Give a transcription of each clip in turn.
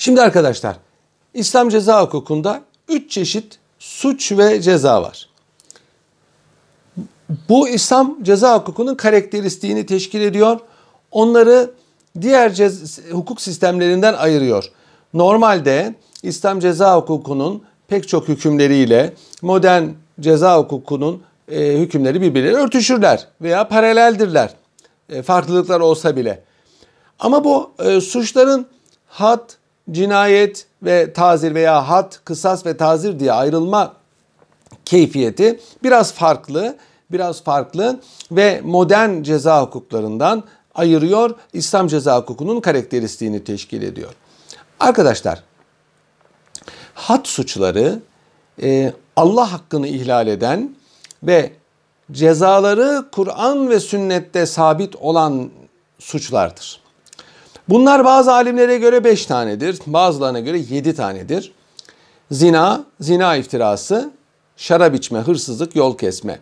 Şimdi arkadaşlar İslam ceza hukukunda üç çeşit suç ve ceza var. Bu İslam ceza hukukunun karakteristiğini teşkil ediyor. Onları diğer cez- hukuk sistemlerinden ayırıyor. Normalde İslam ceza hukukunun pek çok hükümleriyle modern ceza hukukunun e, hükümleri birbirleriyle örtüşürler veya paraleldirler. E, farklılıklar olsa bile. Ama bu e, suçların had, cinayet ve tazir veya had, kısas ve tazir diye ayrılma keyfiyeti biraz farklı, biraz farklı ve modern ceza hukuklarından ayırıyor. İslam ceza hukukunun karakteristiğini teşkil ediyor. Arkadaşlar, had suçları e, Allah hakkını ihlal eden ve cezaları Kur'an ve sünnette sabit olan suçlardır. Bunlar bazı alimlere göre 5 tanedir, bazılarına göre 7 tanedir. Zina, zina iftirası, şarap içme, hırsızlık, yol kesme.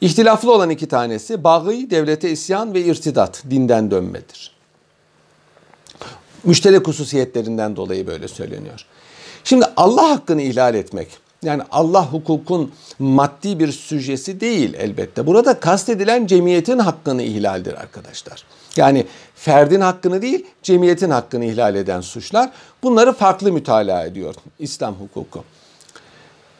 İhtilaflı olan iki tanesi bağı, devlete isyan ve irtidat, dinden dönmedir. Müşterek hususiyetlerinden dolayı böyle söyleniyor. Şimdi Allah hakkını ihlal etmek, yani Allah hukukun maddi bir süjesi değil elbette. Burada kastedilen cemiyetin hakkını ihlaldir arkadaşlar. Yani ferdin hakkını değil, cemiyetin hakkını ihlal eden suçlar. Bunları farklı mütalaa ediyor İslam hukuku.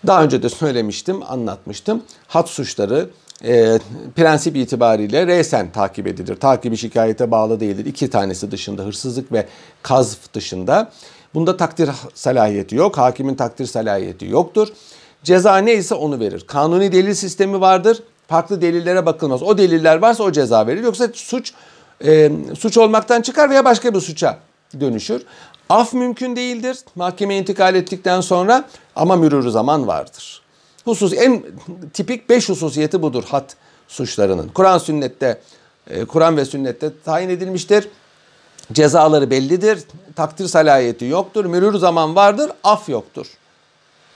Daha önce de söylemiştim, anlatmıştım. Hat suçları e, prensip itibariyle resen takip edilir. Takibi şikayete bağlı değildir. İki tanesi dışında hırsızlık ve kazf dışında. Bunda takdir salahiyeti yok. Hakimin takdir salahiyeti yoktur. Ceza neyse onu verir. Kanuni delil sistemi vardır. Farklı delillere bakılmaz. O deliller varsa o ceza verir. Yoksa suç e, suç olmaktan çıkar veya başka bir suça dönüşür. Af mümkün değildir. Mahkemeye intikal ettikten sonra ama mürür zaman vardır. Husus en tipik beş hususiyeti budur hat suçlarının. Kur'an sünnette e, Kur'an ve sünnette tayin edilmiştir. Cezaları bellidir. Takdir salahiyeti yoktur. Mürür zaman vardır. Af yoktur.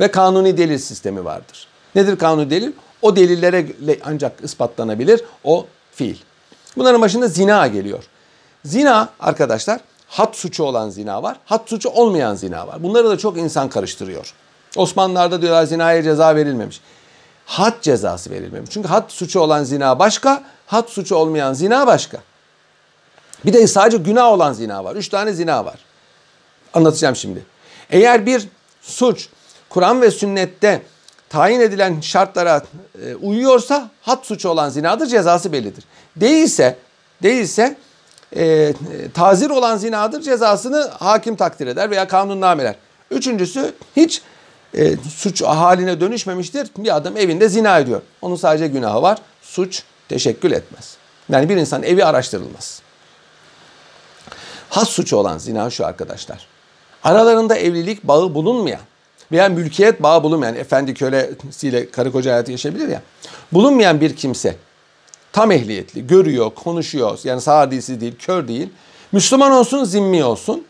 Ve kanuni delil sistemi vardır. Nedir kanuni delil? O delillere ancak ispatlanabilir o fiil. Bunların başında zina geliyor. Zina arkadaşlar hat suçu olan zina var. Hat suçu olmayan zina var. Bunları da çok insan karıştırıyor. Osmanlılar'da diyorlar zinaya ceza verilmemiş. Hat cezası verilmemiş. Çünkü hat suçu olan zina başka, hat suçu olmayan zina başka. Bir de sadece günah olan zina var. Üç tane zina var. Anlatacağım şimdi. Eğer bir suç Kur'an ve sünnette tayin edilen şartlara e, uyuyorsa hat suçu olan zinadır cezası bellidir. Değilse değilse e, tazir olan zinadır cezasını hakim takdir eder veya kanunnameler. Üçüncüsü hiç e, suç haline dönüşmemiştir. Bir adam evinde zina ediyor. Onun sadece günahı var. Suç teşekkül etmez. Yani bir insan evi araştırılmaz. Has suçu olan zina şu arkadaşlar. Aralarında evlilik bağı bulunmayan veya mülkiyet bağı bulunmayan efendi kölesiyle karı koca hayatı yaşayabilir ya. Bulunmayan bir kimse tam ehliyetli, görüyor, konuşuyor. Yani sağır dilsiz değil, kör değil. Müslüman olsun, zimmi olsun.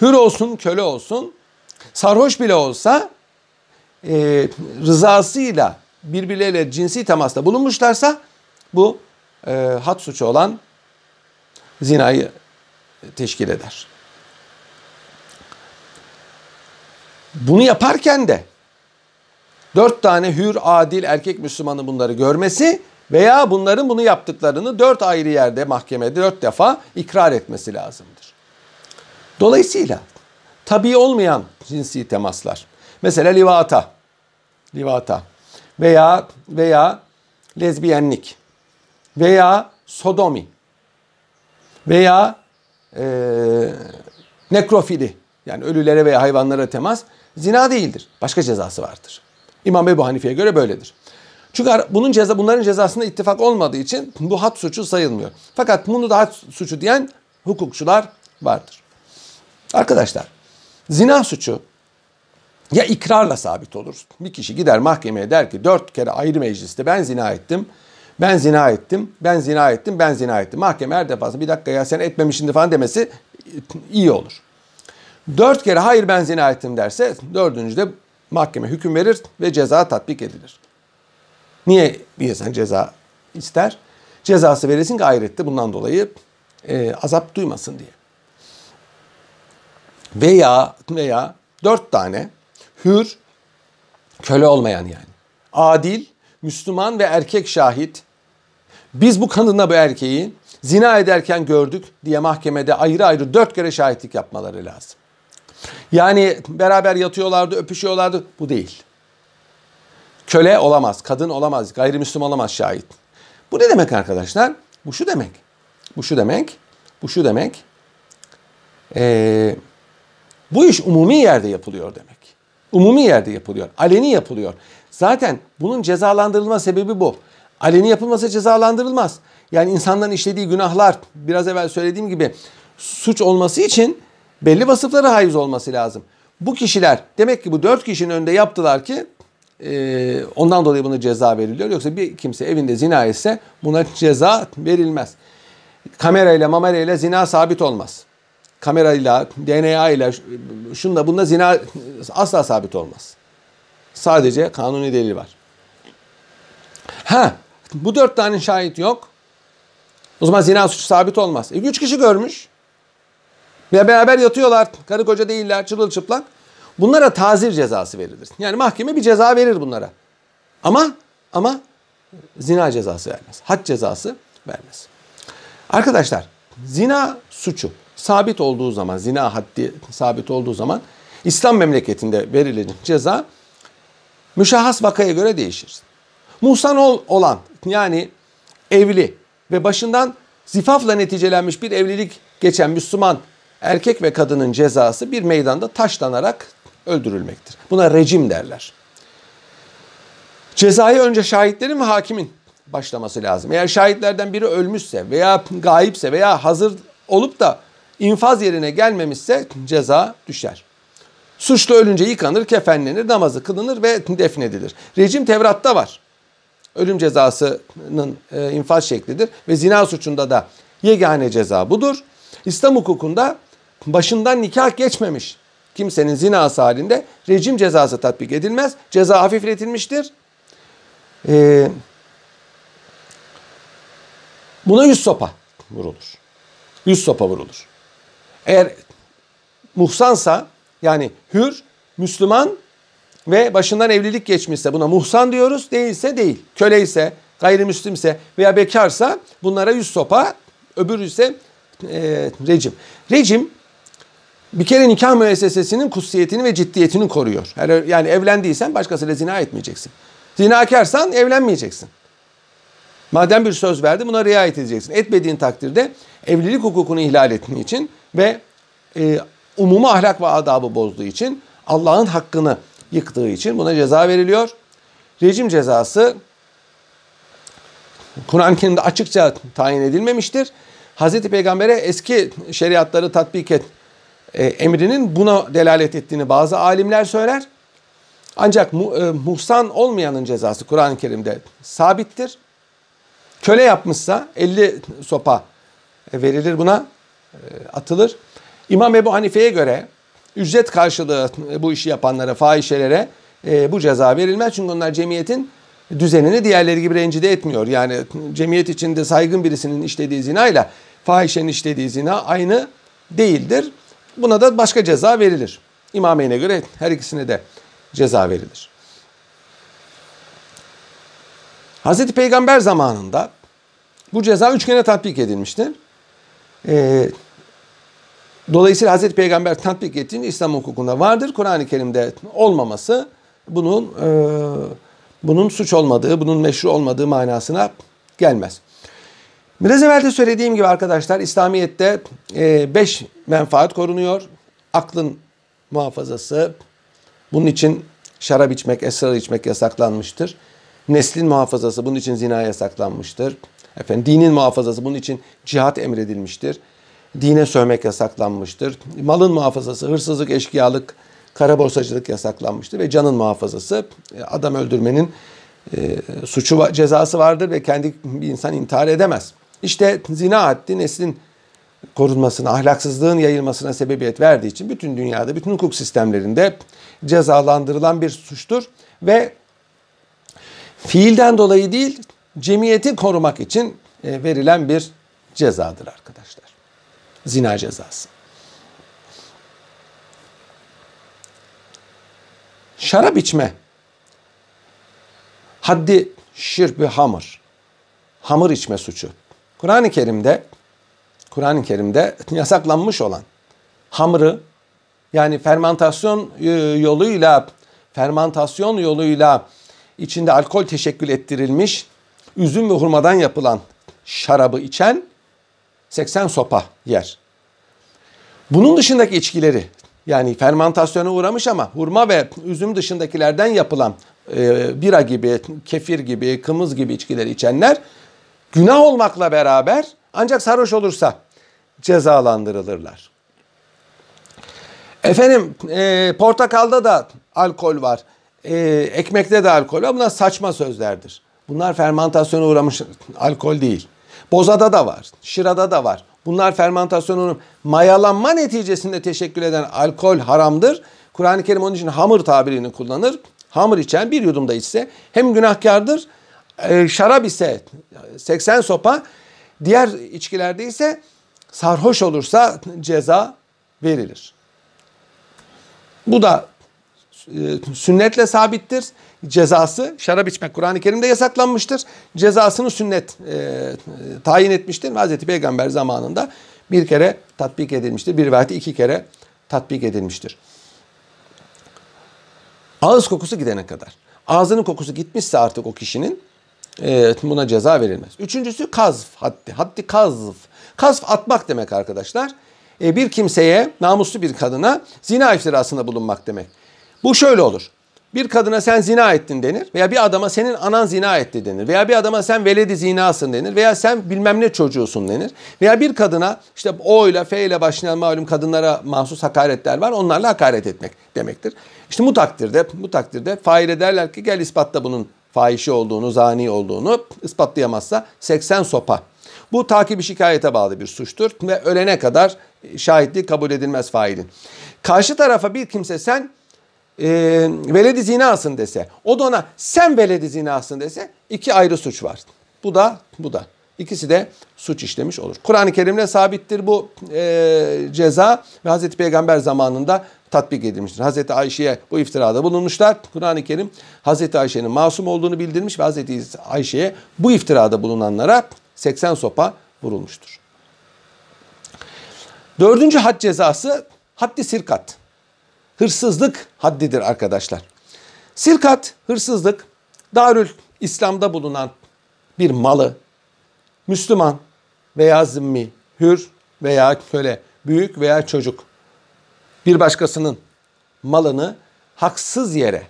Hür olsun, köle olsun. Sarhoş bile olsa e, rızasıyla birbirleriyle cinsi temasta bulunmuşlarsa bu e, had suçu olan zinayı teşkil eder. Bunu yaparken de dört tane hür, adil erkek Müslümanı bunları görmesi veya bunların bunu yaptıklarını dört ayrı yerde mahkemede dört defa ikrar etmesi lazımdır. Dolayısıyla tabi olmayan cinsi temaslar, mesela livata, livata veya veya lezbiyenlik veya sodomi veya e, nekrofili yani ölülere veya hayvanlara temas zina değildir. Başka cezası vardır. İmam Ebu Hanife'ye göre böyledir. Çünkü bunun ceza bunların cezasında ittifak olmadığı için bu hat suçu sayılmıyor. Fakat bunu da hat suçu diyen hukukçular vardır. Arkadaşlar zina suçu ya ikrarla sabit olur. Bir kişi gider mahkemeye der ki dört kere ayrı mecliste ben zina ettim. Ben zina ettim, ben zina ettim, ben zina ettim. Mahkeme her defasında bir dakika ya sen etmemişsin falan demesi iyi olur. Dört kere hayır ben zina ettim derse dördüncüde mahkeme hüküm verir ve ceza tatbik edilir. Niye bir insan ceza ister? Cezası verilsin ki ayrette bundan dolayı e, azap duymasın diye. veya veya dört tane hür köle olmayan yani adil Müslüman ve erkek şahit biz bu kadınla bu erkeği zina ederken gördük diye mahkemede ayrı ayrı dört kere şahitlik yapmaları lazım. Yani beraber yatıyorlardı, öpüşüyorlardı. Bu değil. Köle olamaz, kadın olamaz, gayrimüslim olamaz şahit. Bu ne demek arkadaşlar? Bu şu demek. Bu şu demek. Bu şu demek. Ee, bu iş umumi yerde yapılıyor demek. Umumi yerde yapılıyor. Aleni yapılıyor. Zaten bunun cezalandırılma sebebi bu. Aleni yapılması cezalandırılmaz. Yani insanların işlediği günahlar biraz evvel söylediğim gibi suç olması için belli vasıflara haiz olması lazım. Bu kişiler demek ki bu dört kişinin önünde yaptılar ki e, ondan dolayı buna ceza veriliyor. Yoksa bir kimse evinde zina etse buna ceza verilmez. Kamerayla mamerayla zina sabit olmaz. Kamerayla, DNA ile şunda bunda zina asla sabit olmaz. Sadece kanuni delil var. Ha, bu dört tane şahit yok. O zaman zina suçu sabit olmaz. E, üç kişi görmüş. Ve beraber yatıyorlar. Karı koca değiller çırılçıplak. Bunlara tazir cezası verilir. Yani mahkeme bir ceza verir bunlara. Ama ama zina cezası vermez. Had cezası vermez. Arkadaşlar zina suçu sabit olduğu zaman, zina haddi sabit olduğu zaman İslam memleketinde verilen ceza müşahhas vakaya göre değişir. Muhsan ol, olan yani evli ve başından zifafla neticelenmiş bir evlilik geçen Müslüman erkek ve kadının cezası bir meydanda taşlanarak öldürülmektir. Buna rejim derler. Cezayı önce şahitlerin ve hakimin başlaması lazım. Eğer şahitlerden biri ölmüşse veya gayipse veya hazır olup da infaz yerine gelmemişse ceza düşer. Suçlu ölünce yıkanır, kefenlenir, namazı kılınır ve defnedilir. Rejim Tevrat'ta var. Ölüm cezasının e, infaz şeklidir ve zina suçunda da yegane ceza budur. İslam hukukunda başından nikah geçmemiş kimsenin zinası halinde rejim cezası tatbik edilmez. Ceza hafifletilmiştir. Ee, buna yüz sopa vurulur. Yüz sopa vurulur. Eğer muhsansa yani hür, Müslüman ve başından evlilik geçmişse buna muhsan diyoruz. Değilse değil. Köle ise, gayrimüslimse veya bekarsa bunlara yüz sopa, öbürü ise e, rejim. Rejim bir kere nikah müessesesinin kutsiyetini ve ciddiyetini koruyor. Yani evlendiysen başkasıyla zina etmeyeceksin. Zinakarsan evlenmeyeceksin. Madem bir söz verdi buna riayet edeceksin. Etmediğin takdirde evlilik hukukunu ihlal ettiğin için ve e, umumu ahlak ve adabı bozduğu için Allah'ın hakkını yıktığı için buna ceza veriliyor. Rejim cezası Kur'an-ı açıkça tayin edilmemiştir. Hazreti Peygamber'e eski şeriatları tatbik et e, emrinin buna delalet ettiğini bazı alimler söyler. Ancak mu, e, muhsan olmayanın cezası Kur'an-ı Kerim'de sabittir. Köle yapmışsa 50 sopa verilir buna, e, atılır. İmam Ebu Hanife'ye göre ücret karşılığı bu işi yapanlara, fahişelere e, bu ceza verilmez. Çünkü onlar cemiyetin düzenini diğerleri gibi rencide etmiyor. Yani cemiyet içinde saygın birisinin işlediği zina ile fahişenin işlediği zina aynı değildir. Buna da başka ceza verilir. İmameyn'e göre her ikisine de ceza verilir. Hazreti Peygamber zamanında bu ceza üçgene tatbik edilmiştir. Ee, dolayısıyla Hazreti Peygamber tatbik ettiğinde İslam hukukunda vardır. Kur'an-ı Kerim'de olmaması bunun e, bunun suç olmadığı, bunun meşru olmadığı manasına gelmez. Biraz evvel de söylediğim gibi arkadaşlar İslamiyet'te e, beş menfaat korunuyor. Aklın muhafazası. Bunun için şarap içmek, esrar içmek yasaklanmıştır. Neslin muhafazası bunun için zina yasaklanmıştır. Efendim dinin muhafazası bunun için cihat emredilmiştir. Dine sövmek yasaklanmıştır. Malın muhafazası, hırsızlık, eşkıyalık, kara borsacılık yasaklanmıştır ve canın muhafazası e, adam öldürmenin e, suçu cezası vardır ve kendi bir insan intihar edemez. İşte zina haddi neslin korunmasına, ahlaksızlığın yayılmasına sebebiyet verdiği için bütün dünyada, bütün hukuk sistemlerinde cezalandırılan bir suçtur ve fiilden dolayı değil, cemiyeti korumak için e, verilen bir cezadır arkadaşlar. Zina cezası. Şarap içme. Haddi şirbi hamur. Hamur içme suçu. Kur'an-ı Kerim'de Kur'an-ı Kerim'de yasaklanmış olan hamrı yani fermentasyon e, yoluyla fermentasyon yoluyla içinde alkol teşekkül ettirilmiş üzüm ve hurmadan yapılan şarabı içen 80 sopa yer. Bunun dışındaki içkileri yani fermentasyona uğramış ama hurma ve üzüm dışındakilerden yapılan e, bira gibi, kefir gibi, kımız gibi içkileri içenler günah olmakla beraber ancak sarhoş olursa cezalandırılırlar. Efendim e, portakalda da alkol var. E, ekmekte de alkol var. Bunlar saçma sözlerdir. Bunlar fermentasyona uğramış alkol değil. Bozada da var. Şırada da var. Bunlar fermentasyonun mayalanma neticesinde teşekkül eden alkol haramdır. Kur'an-ı Kerim onun için hamur tabirini kullanır. Hamur içen bir yudumda içse hem günahkardır, e, şarap ise 80 sopa, diğer içkilerde ise sarhoş olursa ceza verilir. Bu da sünnetle sabittir. Cezası şarap içmek Kur'an-ı Kerim'de yasaklanmıştır. Cezasını sünnet e, tayin etmiştir. Hazreti Peygamber zamanında bir kere tatbik edilmiştir. Bir veyahut iki kere tatbik edilmiştir. Ağız kokusu gidene kadar. Ağzının kokusu gitmişse artık o kişinin e, buna ceza verilmez. Üçüncüsü kazf haddi. Haddi kazf. Kazf atmak demek arkadaşlar. E, bir kimseye, namuslu bir kadına zina iftirasında bulunmak demek. Bu şöyle olur. Bir kadına sen zina ettin denir veya bir adama senin anan zina etti denir veya bir adama sen veledi zinasın denir veya sen bilmem ne çocuğusun denir veya bir kadına işte o ile f ile başlayan malum kadınlara mahsus hakaretler var onlarla hakaret etmek demektir. İşte bu takdirde bu takdirde faile derler ki gel ispatla bunun fahişi olduğunu, zani olduğunu ispatlayamazsa 80 sopa. Bu takibi şikayete bağlı bir suçtur ve ölene kadar şahitliği kabul edilmez failin. Karşı tarafa bir kimse sen e, veledi zinasın dese, o da ona sen veledi zinasın dese iki ayrı suç var. Bu da bu da. İkisi de suç işlemiş olur. Kur'an-ı Kerim'le sabittir bu e, ceza ve Hazreti Peygamber zamanında tatbik edilmiştir. Hazreti Ayşe'ye bu iftirada bulunmuşlar. Kur'an-ı Kerim Hazreti Ayşe'nin masum olduğunu bildirmiş ve Hazreti Ayşe'ye bu iftirada bulunanlara 80 sopa vurulmuştur. Dördüncü had cezası haddi sirkat. Hırsızlık haddidir arkadaşlar. Sirkat, hırsızlık, Darül İslam'da bulunan bir malı Müslüman veya zimmi, hür veya köle, büyük veya çocuk bir başkasının malını haksız yere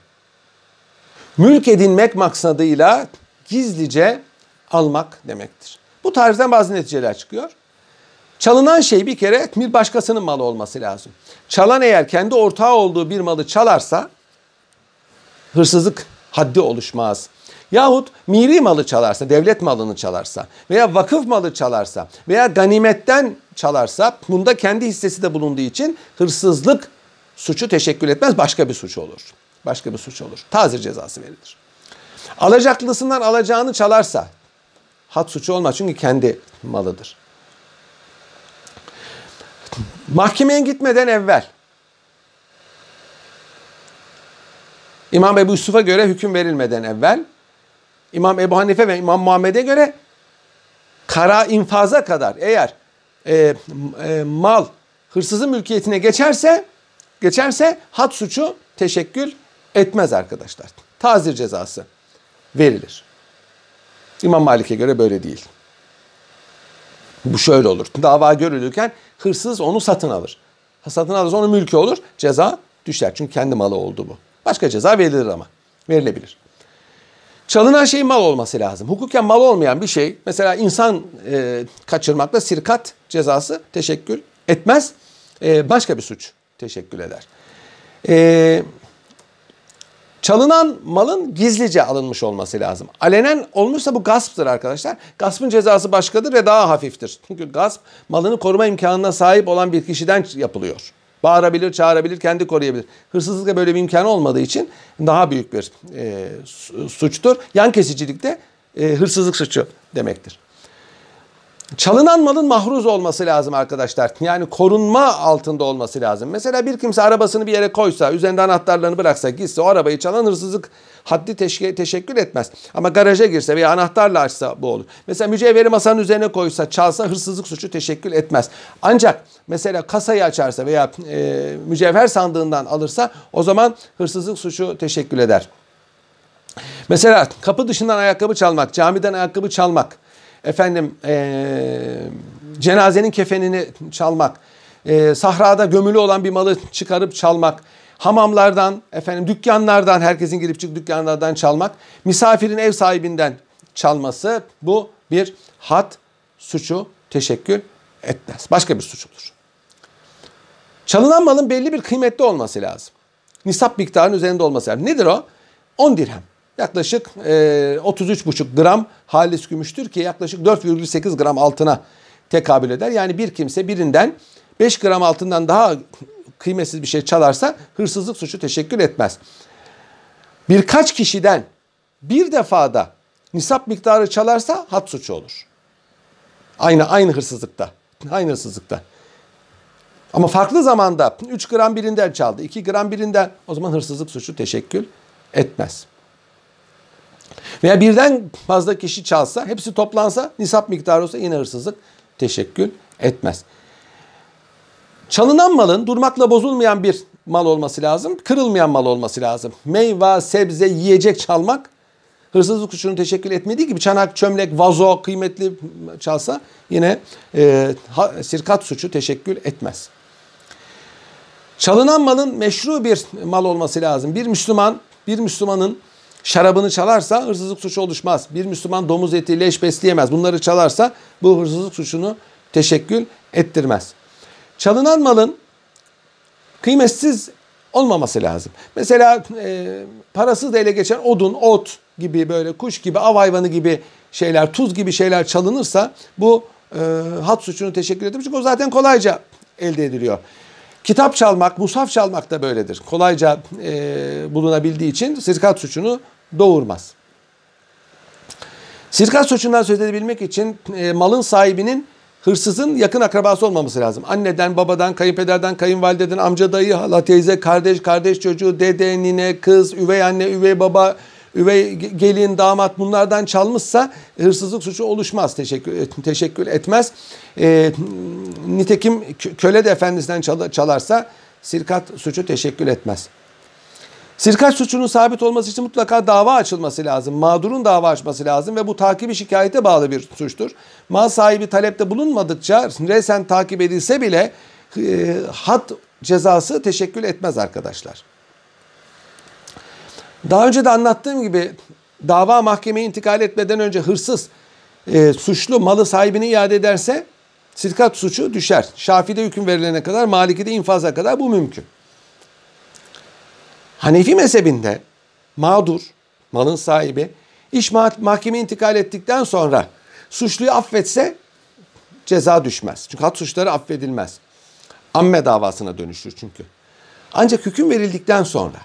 mülk edinmek maksadıyla gizlice almak demektir. Bu tariften bazı neticeler çıkıyor. Çalınan şey bir kere bir başkasının malı olması lazım. Çalan eğer kendi ortağı olduğu bir malı çalarsa hırsızlık haddi oluşmaz. Yahut miri malı çalarsa, devlet malını çalarsa veya vakıf malı çalarsa veya ganimetten çalarsa bunda kendi hissesi de bulunduğu için hırsızlık suçu teşekkül etmez başka bir suç olur. Başka bir suç olur. Tazir cezası verilir. Alacaklısından alacağını çalarsa had suçu olmaz çünkü kendi malıdır. Mahkemeye gitmeden evvel İmam Ebu Yusuf'a göre hüküm verilmeden evvel İmam Ebu Hanife ve İmam Muhammed'e göre kara infaza kadar eğer e, e, mal hırsızın mülkiyetine geçerse geçerse had suçu teşekkül etmez arkadaşlar. Tazir cezası verilir. İmam Malik'e göre böyle değil. Bu şöyle olur. Dava görülürken hırsız onu satın alır. Satın alırsa onun mülkü olur. Ceza düşer. Çünkü kendi malı oldu bu. Başka ceza verilir ama. Verilebilir. Çalınan şey mal olması lazım. Hukuken mal olmayan bir şey mesela insan e, kaçırmakla sirkat cezası teşekkül etmez. E, başka bir suç teşekkül eder. E, Çalınan malın gizlice alınmış olması lazım. Alenen olmuşsa bu gasptır arkadaşlar. Gaspın cezası başkadır ve daha hafiftir. Çünkü gasp malını koruma imkanına sahip olan bir kişiden yapılıyor. Bağırabilir, çağırabilir, kendi koruyabilir. Hırsızlıkta böyle bir imkanı olmadığı için daha büyük bir e, suçtur. Yan kesicilikte e, hırsızlık suçu demektir. Çalınan malın mahruz olması lazım arkadaşlar. Yani korunma altında olması lazım. Mesela bir kimse arabasını bir yere koysa, üzerinde anahtarlarını bıraksa, gitse o arabayı çalan hırsızlık haddi teşekkür etmez. Ama garaja girse veya anahtarla açsa bu olur. Mesela mücevheri masanın üzerine koysa, çalsa hırsızlık suçu teşekkür etmez. Ancak mesela kasayı açarsa veya e, mücevher sandığından alırsa o zaman hırsızlık suçu teşekkür eder. Mesela kapı dışından ayakkabı çalmak, camiden ayakkabı çalmak, efendim e, cenazenin kefenini çalmak, e, sahrada gömülü olan bir malı çıkarıp çalmak, hamamlardan, efendim dükkanlardan, herkesin girip çık dükkanlardan çalmak, misafirin ev sahibinden çalması bu bir hat suçu teşekkür etmez. Başka bir suç olur. Çalınan malın belli bir kıymetli olması lazım. Nisap miktarının üzerinde olması lazım. Nedir o? 10 dirhem yaklaşık e, 33,5 gram halis gümüştür ki yaklaşık 4,8 gram altına tekabül eder. Yani bir kimse birinden 5 gram altından daha kıymetsiz bir şey çalarsa hırsızlık suçu teşekkür etmez. Birkaç kişiden bir defada nisap miktarı çalarsa hat suçu olur. Aynı aynı hırsızlıkta. Aynı hırsızlıkta. Ama farklı zamanda 3 gram birinden çaldı, 2 gram birinden o zaman hırsızlık suçu teşekkül etmez. Veya birden fazla kişi çalsa, hepsi toplansa, nisap miktarı olsa yine hırsızlık teşekkül etmez. Çalınan malın durmakla bozulmayan bir mal olması lazım. Kırılmayan mal olması lazım. Meyve, sebze, yiyecek çalmak hırsızlık suçunu teşekkül etmediği gibi çanak, çömlek, vazo kıymetli çalsa yine e, sirkat suçu teşekkül etmez. Çalınan malın meşru bir mal olması lazım. Bir Müslüman, bir Müslümanın şarabını çalarsa hırsızlık suçu oluşmaz. Bir Müslüman domuz eti, leş besleyemez. Bunları çalarsa bu hırsızlık suçunu teşekkül ettirmez. Çalınan malın kıymetsiz olmaması lazım. Mesela e, parasız ele geçen odun, ot gibi böyle kuş gibi, av hayvanı gibi şeyler, tuz gibi şeyler çalınırsa bu e, hat suçunu teşekkür etmiş. Çünkü o zaten kolayca elde ediliyor. Kitap çalmak, musaf çalmak da böyledir. Kolayca e, bulunabildiği için sirkat suçunu doğurmaz. Sirkat suçundan söz edebilmek için e, malın sahibinin hırsızın yakın akrabası olmaması lazım. Anneden, babadan, kayınpederden, kayınvalideden, amca, dayı, hala, teyze, kardeş, kardeş çocuğu, dede, nine, kız, üvey anne, üvey baba, üvey gelin, damat bunlardan çalmışsa hırsızlık suçu oluşmaz. Teşekkür, teşekkür etmez. E, nitekim köle de efendisinden çalarsa sirkat suçu teşekkür etmez. Sirkat suçunun sabit olması için mutlaka dava açılması lazım. Mağdurun dava açması lazım ve bu takibi şikayete bağlı bir suçtur. Mal sahibi talepte bulunmadıkça resen takip edilse bile e, had cezası teşekkül etmez arkadaşlar. Daha önce de anlattığım gibi dava mahkemeye intikal etmeden önce hırsız e, suçlu malı sahibine iade ederse sirkat suçu düşer. Şafi'de hüküm verilene kadar, Maliki'de infaza kadar bu mümkün. Hanefi mezhebinde mağdur, malın sahibi iş mahkemeye intikal ettikten sonra suçluyu affetse ceza düşmez. Çünkü hat suçları affedilmez. Amme davasına dönüşür çünkü. Ancak hüküm verildikten sonra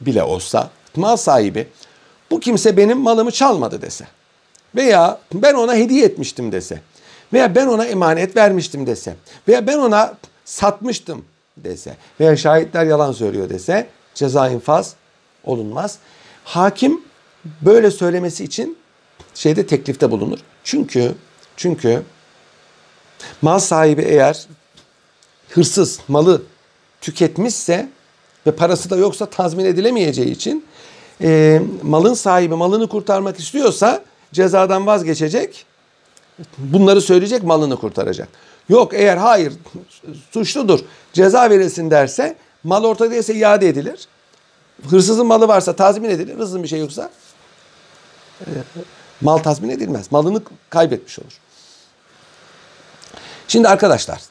bile olsa mal sahibi bu kimse benim malımı çalmadı dese veya ben ona hediye etmiştim dese veya ben ona emanet vermiştim dese veya ben ona satmıştım dese veya şahitler yalan söylüyor dese ceza infaz olunmaz. Hakim böyle söylemesi için şeyde teklifte bulunur. Çünkü çünkü mal sahibi eğer hırsız malı tüketmişse ve parası da yoksa tazmin edilemeyeceği için e, malın sahibi malını kurtarmak istiyorsa cezadan vazgeçecek. Bunları söyleyecek malını kurtaracak. Yok eğer hayır suçludur ceza verilsin derse Mal ortada değilse iade edilir. Hırsızın malı varsa tazmin edilir. Hırsızın bir şey yoksa e, mal tazmin edilmez. Malını kaybetmiş olur. Şimdi arkadaşlar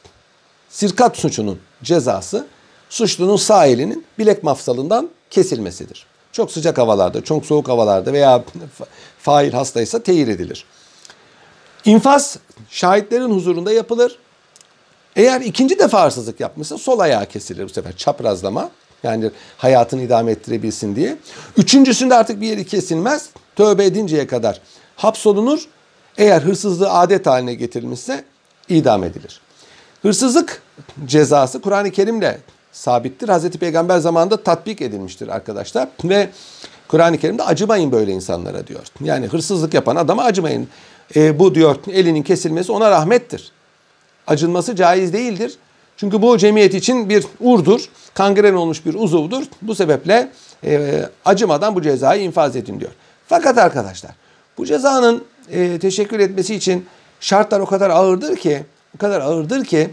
sirkat suçunun cezası suçlunun sağ elinin bilek mafsalından kesilmesidir. Çok sıcak havalarda, çok soğuk havalarda veya fail hastaysa teyir edilir. İnfaz şahitlerin huzurunda yapılır. Eğer ikinci defa hırsızlık yapmışsa sol ayağı kesilir bu sefer çaprazlama. Yani hayatını idame ettirebilsin diye. Üçüncüsünde artık bir yeri kesilmez. Tövbe edinceye kadar hapsolunur. Eğer hırsızlığı adet haline getirilmişse idam edilir. Hırsızlık cezası Kur'an-ı Kerim'le sabittir. Hazreti Peygamber zamanında tatbik edilmiştir arkadaşlar. Ve Kur'an-ı Kerim'de acımayın böyle insanlara diyor. Yani hırsızlık yapan adama acımayın. E, bu diyor elinin kesilmesi ona rahmettir. Acınması caiz değildir. Çünkü bu cemiyet için bir urdur. Kangren olmuş bir uzuvdur. Bu sebeple e, acımadan bu cezayı infaz edin diyor. Fakat arkadaşlar bu cezanın e, teşekkür etmesi için şartlar o kadar ağırdır ki o kadar ağırdır ki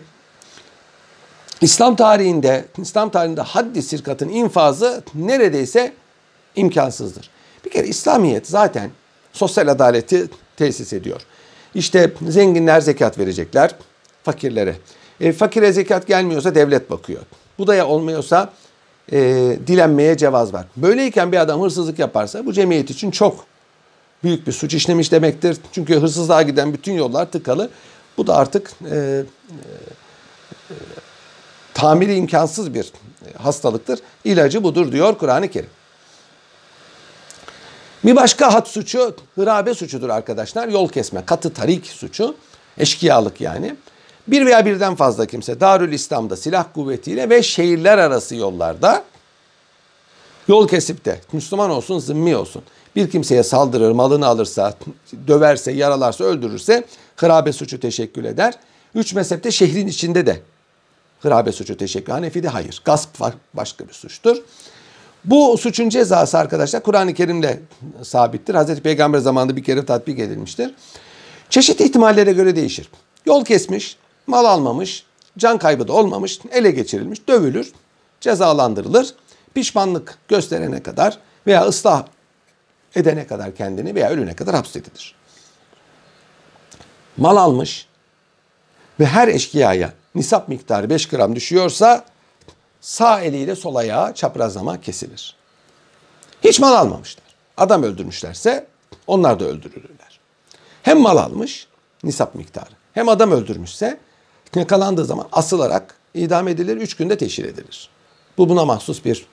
İslam tarihinde İslam tarihinde haddi sirkatın infazı neredeyse imkansızdır. Bir kere İslamiyet zaten sosyal adaleti tesis ediyor. İşte zenginler zekat verecekler fakirlere. E, fakire zekat gelmiyorsa devlet bakıyor. Bu da ya olmuyorsa e, dilenmeye cevaz var. Böyleyken bir adam hırsızlık yaparsa bu cemiyet için çok büyük bir suç işlemiş demektir. Çünkü hırsızlığa giden bütün yollar tıkalı. Bu da artık e, e, tamiri imkansız bir hastalıktır. İlacı budur diyor Kur'an-ı Kerim. Bir başka hat suçu hırabe suçudur arkadaşlar. Yol kesme, katı tarik suçu. Eşkıyalık yani. Bir veya birden fazla kimse Darül İslam'da silah kuvvetiyle ve şehirler arası yollarda yol kesip de Müslüman olsun, zimmi olsun. Bir kimseye saldırır, malını alırsa, döverse, yaralarsa, öldürürse hırabe suçu teşekkül eder. Üç mezhepte şehrin içinde de hırabe suçu teşekkül. Hanefi'de hayır. Gasp başka bir suçtur. Bu suçun cezası arkadaşlar Kur'an-ı Kerim'de sabittir. Hazreti Peygamber zamanında bir kere tatbik edilmiştir. Çeşitli ihtimallere göre değişir. Yol kesmiş, mal almamış, can kaybı da olmamış, ele geçirilmiş, dövülür, cezalandırılır. Pişmanlık gösterene kadar veya ıslah edene kadar kendini veya ölüne kadar hapsedilir. Mal almış ve her eşkıyaya nisap miktarı 5 gram düşüyorsa sağ eliyle sol ayağı çaprazlama kesilir. Hiç mal almamışlar. Adam öldürmüşlerse onlar da öldürülürler. Hem mal almış nisap miktarı hem adam öldürmüşse yakalandığı zaman asılarak idam edilir, üç günde teşhir edilir. Bu buna mahsus bir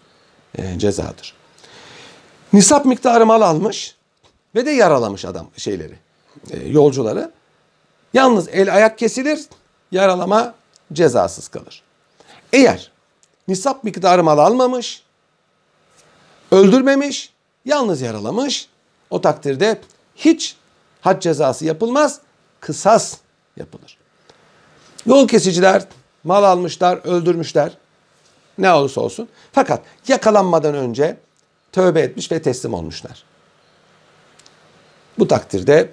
e, cezadır. Nisap miktarı mal almış ve de yaralamış adam şeyleri, e, yolcuları. Yalnız el ayak kesilir, yaralama cezasız kalır. Eğer nisap miktarı mal almamış, öldürmemiş, yalnız yaralamış, o takdirde hiç had cezası yapılmaz, kısas yapılır. Yol kesiciler mal almışlar, öldürmüşler. Ne olursa olsun. Fakat yakalanmadan önce tövbe etmiş ve teslim olmuşlar. Bu takdirde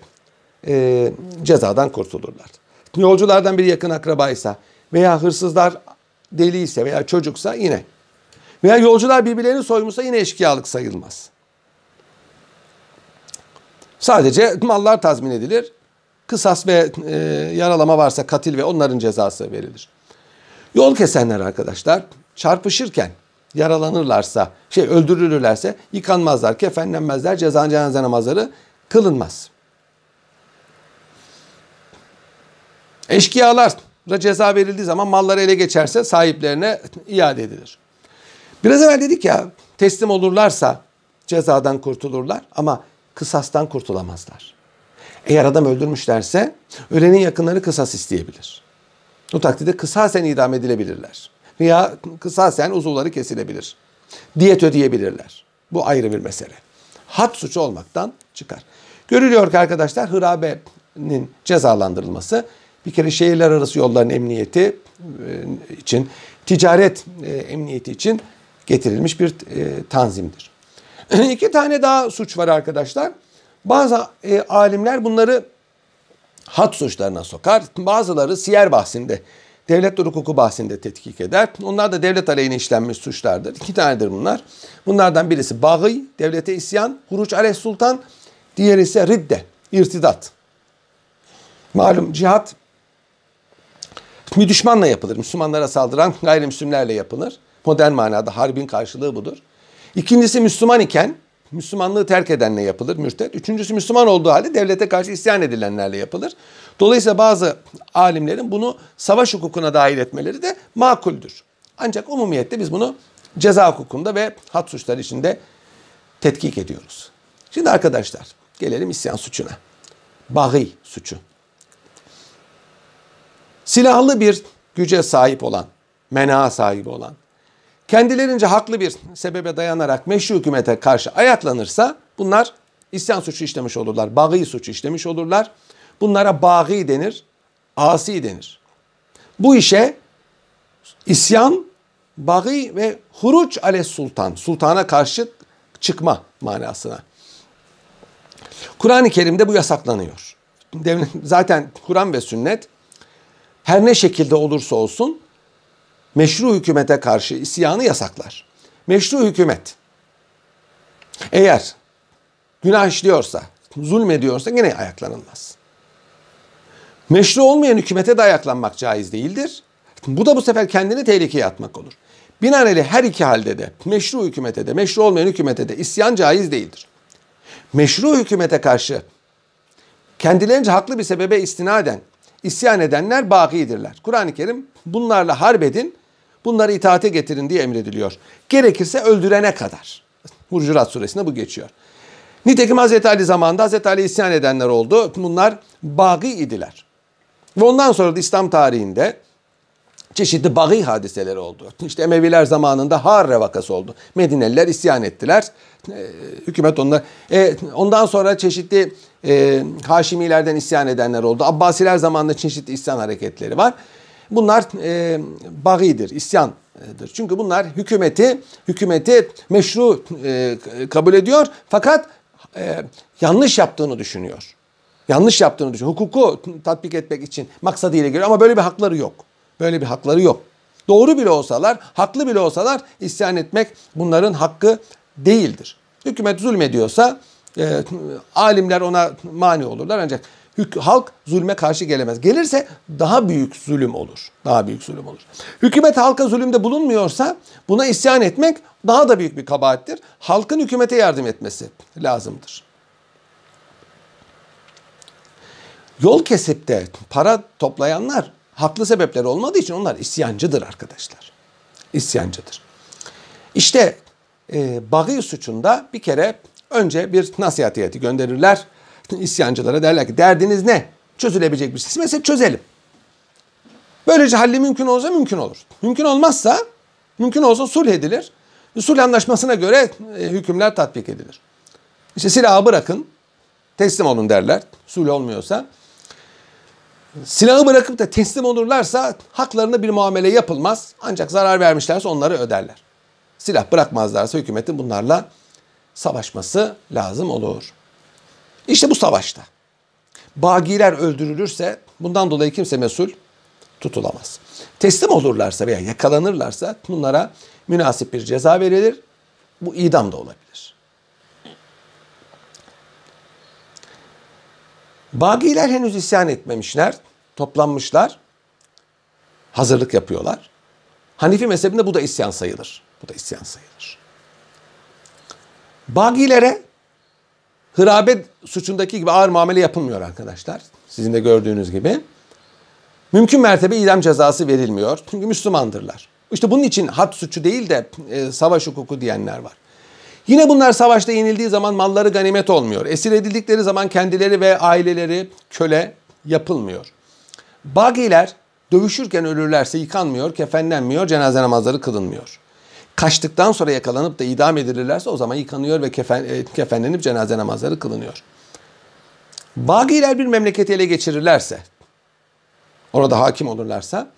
e, cezadan kurtulurlar. Yolculardan bir yakın akrabaysa veya hırsızlar deliyse veya çocuksa yine. Veya yolcular birbirlerini soymuşsa yine eşkıyalık sayılmaz. Sadece mallar tazmin edilir kısas ve e, yaralama varsa katil ve onların cezası verilir. Yol kesenler arkadaşlar çarpışırken yaralanırlarsa, şey öldürülürlerse yıkanmazlar, kefenlenmezler, ceza cenaze namazları kılınmaz. Eşkıyalar ceza verildiği zaman malları ele geçerse sahiplerine iade edilir. Biraz evvel dedik ya teslim olurlarsa cezadan kurtulurlar ama kısastan kurtulamazlar. Eğer adam öldürmüşlerse ölenin yakınları kısas isteyebilir. O takdirde kısasen idam edilebilirler. Veya kısasen uzuvları kesilebilir. Diyet ödeyebilirler. Bu ayrı bir mesele. Had suçu olmaktan çıkar. Görülüyor ki arkadaşlar hırabenin cezalandırılması bir kere şehirler arası yolların emniyeti e, için, ticaret e, emniyeti için getirilmiş bir e, tanzimdir. İki tane daha suç var arkadaşlar. Bazı e, alimler bunları hat suçlarına sokar. Bazıları siyer bahsinde, devlet hukuku bahsinde tetkik eder. Onlar da devlet aleyhine işlenmiş suçlardır. İki tanedir bunlar. Bunlardan birisi bağı, devlete isyan, huruç aleyh sultan. Diğeri ise ridde, irtidat. Malum cihat bir düşmanla yapılır. Müslümanlara saldıran gayrimüslimlerle yapılır. Modern manada harbin karşılığı budur. İkincisi Müslüman iken Müslümanlığı terk edenle yapılır mürted. Üçüncüsü Müslüman olduğu halde devlete karşı isyan edilenlerle yapılır. Dolayısıyla bazı alimlerin bunu savaş hukukuna dahil etmeleri de makuldür. Ancak umumiyette biz bunu ceza hukukunda ve hat suçları içinde tetkik ediyoruz. Şimdi arkadaşlar gelelim isyan suçuna. Bagi suçu. Silahlı bir güce sahip olan, mena sahibi olan, kendilerince haklı bir sebebe dayanarak meşru hükümete karşı ayaklanırsa bunlar isyan suçu işlemiş olurlar. Bagi suçu işlemiş olurlar. Bunlara bagi denir, asi denir. Bu işe isyan, bagi ve huruç ale sultan, sultana karşı çıkma manasına. Kur'an-ı Kerim'de bu yasaklanıyor. Zaten Kur'an ve sünnet her ne şekilde olursa olsun meşru hükümete karşı isyanı yasaklar. Meşru hükümet eğer günah işliyorsa, zulmediyorsa yine ayaklanılmaz. Meşru olmayan hükümete de ayaklanmak caiz değildir. Bu da bu sefer kendini tehlikeye atmak olur. Binaenaleyh her iki halde de meşru hükümete de meşru olmayan hükümete de isyan caiz değildir. Meşru hükümete karşı kendilerince haklı bir sebebe istinaden isyan edenler bakidirler. Kur'an-ı Kerim bunlarla harbedin, bunları itaate getirin diye emrediliyor. Gerekirse öldürene kadar. Hucurat suresinde bu geçiyor. Nitekim Hz. Ali zamanında Hz. Ali isyan edenler oldu. Bunlar bagi idiler. Ve ondan sonra da İslam tarihinde çeşitli bagi hadiseleri oldu. İşte Emeviler zamanında Harre vakası oldu. Medineliler isyan ettiler. E, hükümet onlar. E, ondan sonra çeşitli e, Haşimilerden isyan edenler oldu. Abbasiler zamanında çeşitli isyan hareketleri var. Bunlar e, bagidir, isyandır. Çünkü bunlar hükümeti hükümeti meşru e, kabul ediyor fakat e, yanlış yaptığını düşünüyor. Yanlış yaptığını düşünüyor. Hukuku tatbik etmek için maksadıyla geliyor ama böyle bir hakları yok. Böyle bir hakları yok. Doğru bile olsalar, haklı bile olsalar isyan etmek bunların hakkı değildir. Hükümet zulmediyorsa e, alimler ona mani olurlar ancak halk zulme karşı gelemez. Gelirse daha büyük zulüm olur. Daha büyük zulüm olur. Hükümet halka zulümde bulunmuyorsa buna isyan etmek daha da büyük bir kabahattir. Halkın hükümete yardım etmesi lazımdır. Yol kesip de para toplayanlar haklı sebepler olmadığı için onlar isyancıdır arkadaşlar. İsyancıdır. İşte e, bagi suçunda bir kere önce bir nasihat heyeti gönderirler. İsyancılara derler ki derdiniz ne? Çözülebilecek bir şey. Mesela çözelim. Böylece halli mümkün olsa mümkün olur. Mümkün olmazsa mümkün olsa sulh edilir. Sulh anlaşmasına göre e, hükümler tatbik edilir. İşte silahı bırakın, teslim olun derler. Sulh olmuyorsa. Silahı bırakıp da teslim olurlarsa haklarında bir muamele yapılmaz. Ancak zarar vermişlerse onları öderler. Silah bırakmazlarsa hükümetin bunlarla savaşması lazım olur. İşte bu savaşta. Bagiler öldürülürse bundan dolayı kimse mesul tutulamaz. Teslim olurlarsa veya yakalanırlarsa bunlara münasip bir ceza verilir. Bu idam da olabilir. Bagiler henüz isyan etmemişler, toplanmışlar, hazırlık yapıyorlar. Hanifi mezhebinde bu da isyan sayılır. Bu da isyan sayılır. Bagilere hırabet suçundaki gibi ağır muamele yapılmıyor arkadaşlar. Sizin de gördüğünüz gibi. Mümkün mertebe idam cezası verilmiyor. Çünkü Müslümandırlar. İşte bunun için had suçu değil de e, savaş hukuku diyenler var. Yine bunlar savaşta yenildiği zaman malları ganimet olmuyor. Esir edildikleri zaman kendileri ve aileleri köle yapılmıyor. Bagiler dövüşürken ölürlerse yıkanmıyor, kefenlenmiyor, cenaze namazları kılınmıyor. Kaçtıktan sonra yakalanıp da idam edilirlerse o zaman yıkanıyor ve kefen, e, kefenlenip cenaze namazları kılınıyor. Bagiler bir memleketi ele geçirirlerse, orada hakim olurlarsa,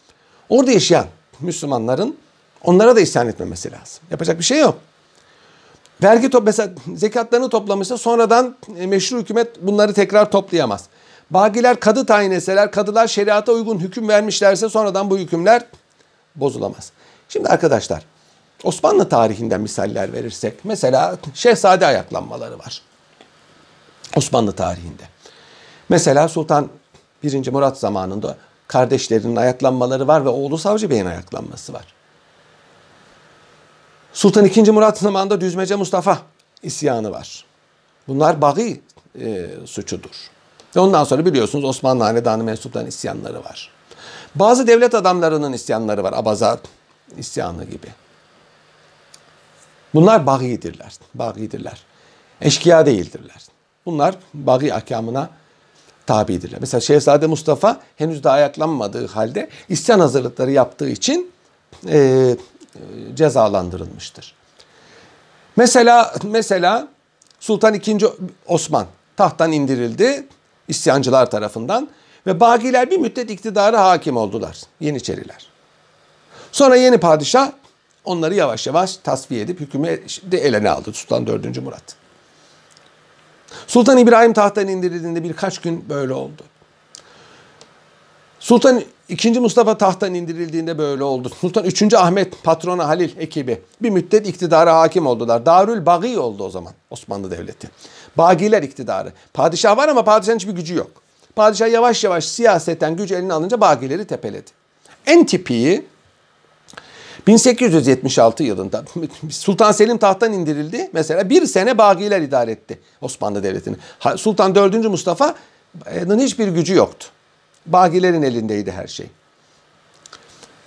orada yaşayan Müslümanların onlara da isyan etmemesi lazım. Yapacak bir şey yok. Vergi top mesela zekatlarını toplamışsa sonradan e, meşru hükümet bunları tekrar toplayamaz. Bagiler kadı tayin etseler, kadılar şeriata uygun hüküm vermişlerse sonradan bu hükümler bozulamaz. Şimdi arkadaşlar Osmanlı tarihinden misaller verirsek mesela şehzade ayaklanmaları var. Osmanlı tarihinde. Mesela Sultan 1. Murat zamanında kardeşlerinin ayaklanmaları var ve oğlu Savcı Bey'in ayaklanması var. Sultan II. Murat zamanında Düzmece Mustafa isyanı var. Bunlar bagi e, suçudur. Ve ondan sonra biliyorsunuz Osmanlı Hanedanı mensuplarının isyanları var. Bazı devlet adamlarının isyanları var. Abazat isyanı gibi. Bunlar bagidirler. Bagidirler. Eşkıya değildirler. Bunlar bagi ahkamına tabidirler. Mesela Şehzade Mustafa henüz daha ayaklanmadığı halde isyan hazırlıkları yaptığı için e, cezalandırılmıştır. Mesela mesela Sultan II. Osman tahttan indirildi isyancılar tarafından ve Bagiler bir müddet iktidara hakim oldular. Yeniçeriler. Sonra yeni padişah onları yavaş yavaş tasfiye edip hükümü eline aldı Sultan 4. Murat. Sultan İbrahim tahttan indirildiğinde birkaç gün böyle oldu. Sultan II. Mustafa tahttan indirildiğinde böyle oldu. Sultan III. Ahmet patrona Halil ekibi bir müddet iktidara hakim oldular. Darül Bagi oldu o zaman Osmanlı Devleti. Bagiler iktidarı. Padişah var ama padişahın hiçbir gücü yok. Padişah yavaş yavaş siyaseten güç eline alınca Bagileri tepeledi. En tipiyi 1876 yılında Sultan Selim tahttan indirildi. Mesela bir sene Bagiler idare etti Osmanlı Devleti'ni. Sultan 4. Mustafa'nın hiçbir gücü yoktu. Bagilerin elindeydi her şey.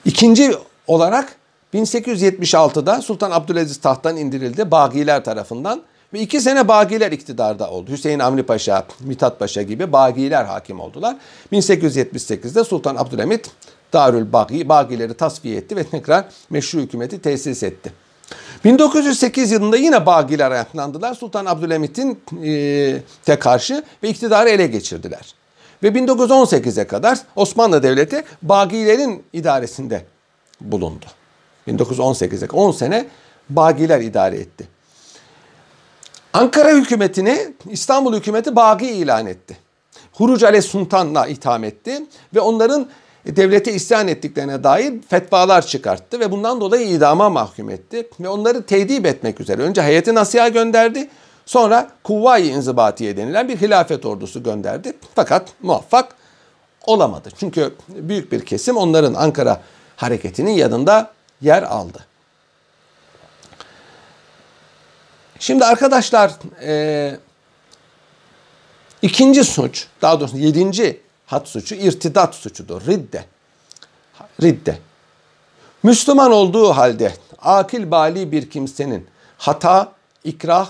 İkinci olarak 1876'da Sultan Abdülaziz tahttan indirildi Bagiler tarafından ve iki sene Bagiler iktidarda oldu. Hüseyin Avni Paşa, Mithat Paşa gibi Bagiler hakim oldular. 1878'de Sultan Abdülhamit Darül Bagi, Bagileri tasfiye etti ve tekrar meşru hükümeti tesis etti. 1908 yılında yine Bagiler ayaklandılar. Sultan Abdülhamit'in e, karşı ve iktidarı ele geçirdiler. Ve 1918'e kadar Osmanlı Devleti Bagilerin idaresinde bulundu. 1918'e 10 sene Bagiler idare etti. Ankara hükümetini İstanbul hükümeti Bagi ilan etti. Huruc Ale Sultan'la itham etti ve onların devlete isyan ettiklerine dair fetvalar çıkarttı ve bundan dolayı idama mahkum etti ve onları tedip etmek üzere önce heyeti nasiha gönderdi sonra Kuvvayi İnzibatiye denilen bir hilafet ordusu gönderdi fakat muvaffak olamadı. Çünkü büyük bir kesim onların Ankara hareketinin yanında yer aldı. Şimdi arkadaşlar e, ikinci suç daha doğrusu yedinci had suçu irtidat suçudur. Ridde. Ridde. Müslüman olduğu halde akil bali bir kimsenin hata, ikrah,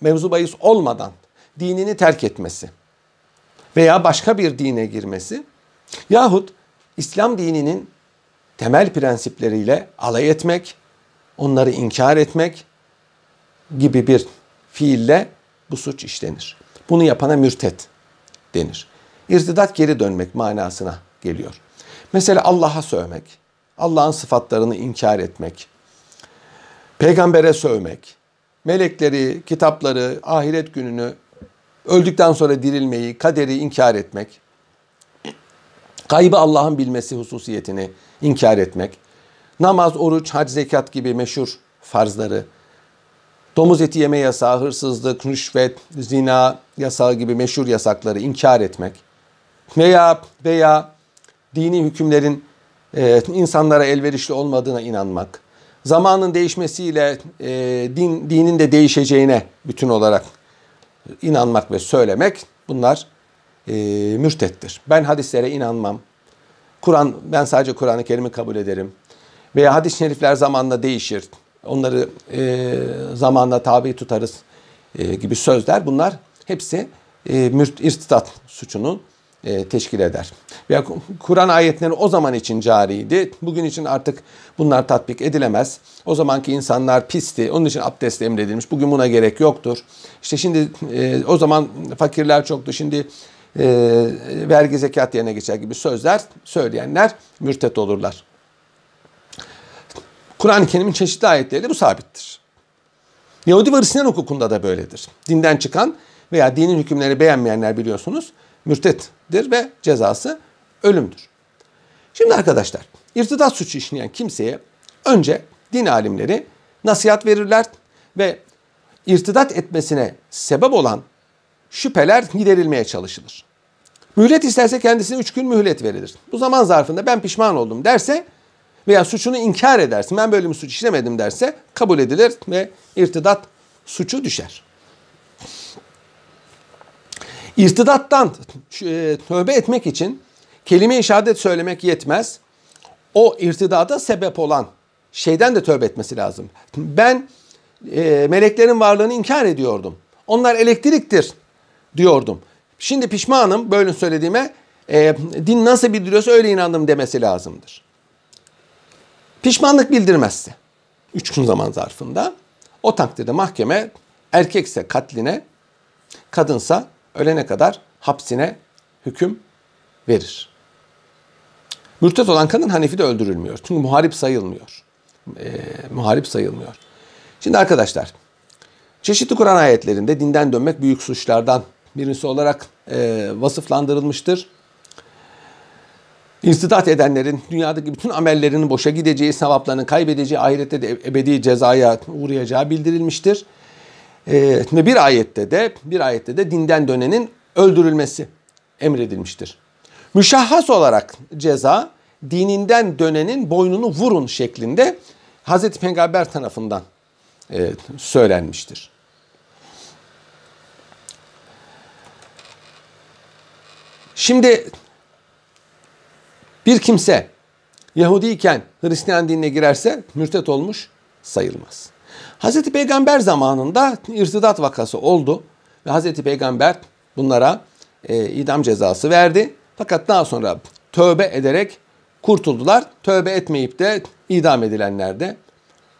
mevzu bahis olmadan dinini terk etmesi veya başka bir dine girmesi yahut İslam dininin temel prensipleriyle alay etmek, onları inkar etmek gibi bir fiille bu suç işlenir. Bunu yapana mürtet denir. İrtidat geri dönmek manasına geliyor. Mesela Allah'a sövmek, Allah'ın sıfatlarını inkar etmek, peygambere sövmek, melekleri, kitapları, ahiret gününü, öldükten sonra dirilmeyi, kaderi inkar etmek, kaybı Allah'ın bilmesi hususiyetini inkar etmek, namaz, oruç, hac, zekat gibi meşhur farzları, domuz eti yeme yasağı, hırsızlık, rüşvet, zina yasağı gibi meşhur yasakları inkar etmek veya veya dini hükümlerin e, insanlara elverişli olmadığına inanmak, zamanın değişmesiyle e, din dinin de değişeceğine bütün olarak inanmak ve söylemek bunlar e, mürtettir. Ben hadislere inanmam. Kur'an ben sadece Kur'an-ı Kerim'i kabul ederim. Veya hadis-i şerifler zamanla değişir. Onları e, zamanla tabi tutarız e, gibi sözler bunlar hepsi e, mürt, irtidat suçunun teşkil eder. Veya Kur'an ayetleri o zaman için cariydi. Bugün için artık bunlar tatbik edilemez. O zamanki insanlar pisti. Onun için abdest emredilmiş. Bugün buna gerek yoktur. İşte şimdi e, o zaman fakirler çoktu. Şimdi e, vergi zekat yerine geçer gibi sözler söyleyenler mürtet olurlar. Kur'an-ı Kerim'in çeşitli ayetleri bu sabittir. Yahudi ve Hristiyan hukukunda da böyledir. Dinden çıkan veya dinin hükümlerini beğenmeyenler biliyorsunuz mürtettir ve cezası ölümdür. Şimdi arkadaşlar irtidat suçu işleyen kimseye önce din alimleri nasihat verirler ve irtidat etmesine sebep olan şüpheler giderilmeye çalışılır. Mühlet isterse kendisine üç gün mühlet verilir. Bu zaman zarfında ben pişman oldum derse veya suçunu inkar edersin ben böyle bir suç işlemedim derse kabul edilir ve irtidat suçu düşer. İrtidattan e, tövbe etmek için kelime-i şehadet söylemek yetmez. O irtidada sebep olan şeyden de tövbe etmesi lazım. Ben e, meleklerin varlığını inkar ediyordum. Onlar elektriktir diyordum. şimdi pişmanım böyle söylediğime e, din nasıl bildiriyorsa öyle inandım demesi lazımdır. Pişmanlık bildirmezse üç gün zaman zarfında o takdirde mahkeme erkekse katline kadınsa ölene kadar hapsine hüküm verir. Mürtet olan kadın Hanefi'de öldürülmüyor. Çünkü muharip sayılmıyor. E, muharip sayılmıyor. Şimdi arkadaşlar çeşitli Kur'an ayetlerinde dinden dönmek büyük suçlardan birisi olarak e, vasıflandırılmıştır. İrtidat edenlerin dünyadaki bütün amellerinin boşa gideceği, sevaplarını kaybedeceği, ahirette de ebedi cezaya uğrayacağı bildirilmiştir. Ve bir ayette de bir ayette de dinden dönenin öldürülmesi emredilmiştir. Müşahhas olarak ceza dininden dönenin boynunu vurun şeklinde Hazreti Peygamber tarafından e, söylenmiştir. Şimdi bir kimse Yahudiyken Hristiyan dinine girerse mürtet olmuş sayılmaz. Hazreti Peygamber zamanında irtidat vakası oldu ve Hazreti Peygamber bunlara e, idam cezası verdi. Fakat daha sonra tövbe ederek kurtuldular. Tövbe etmeyip de idam edilenler de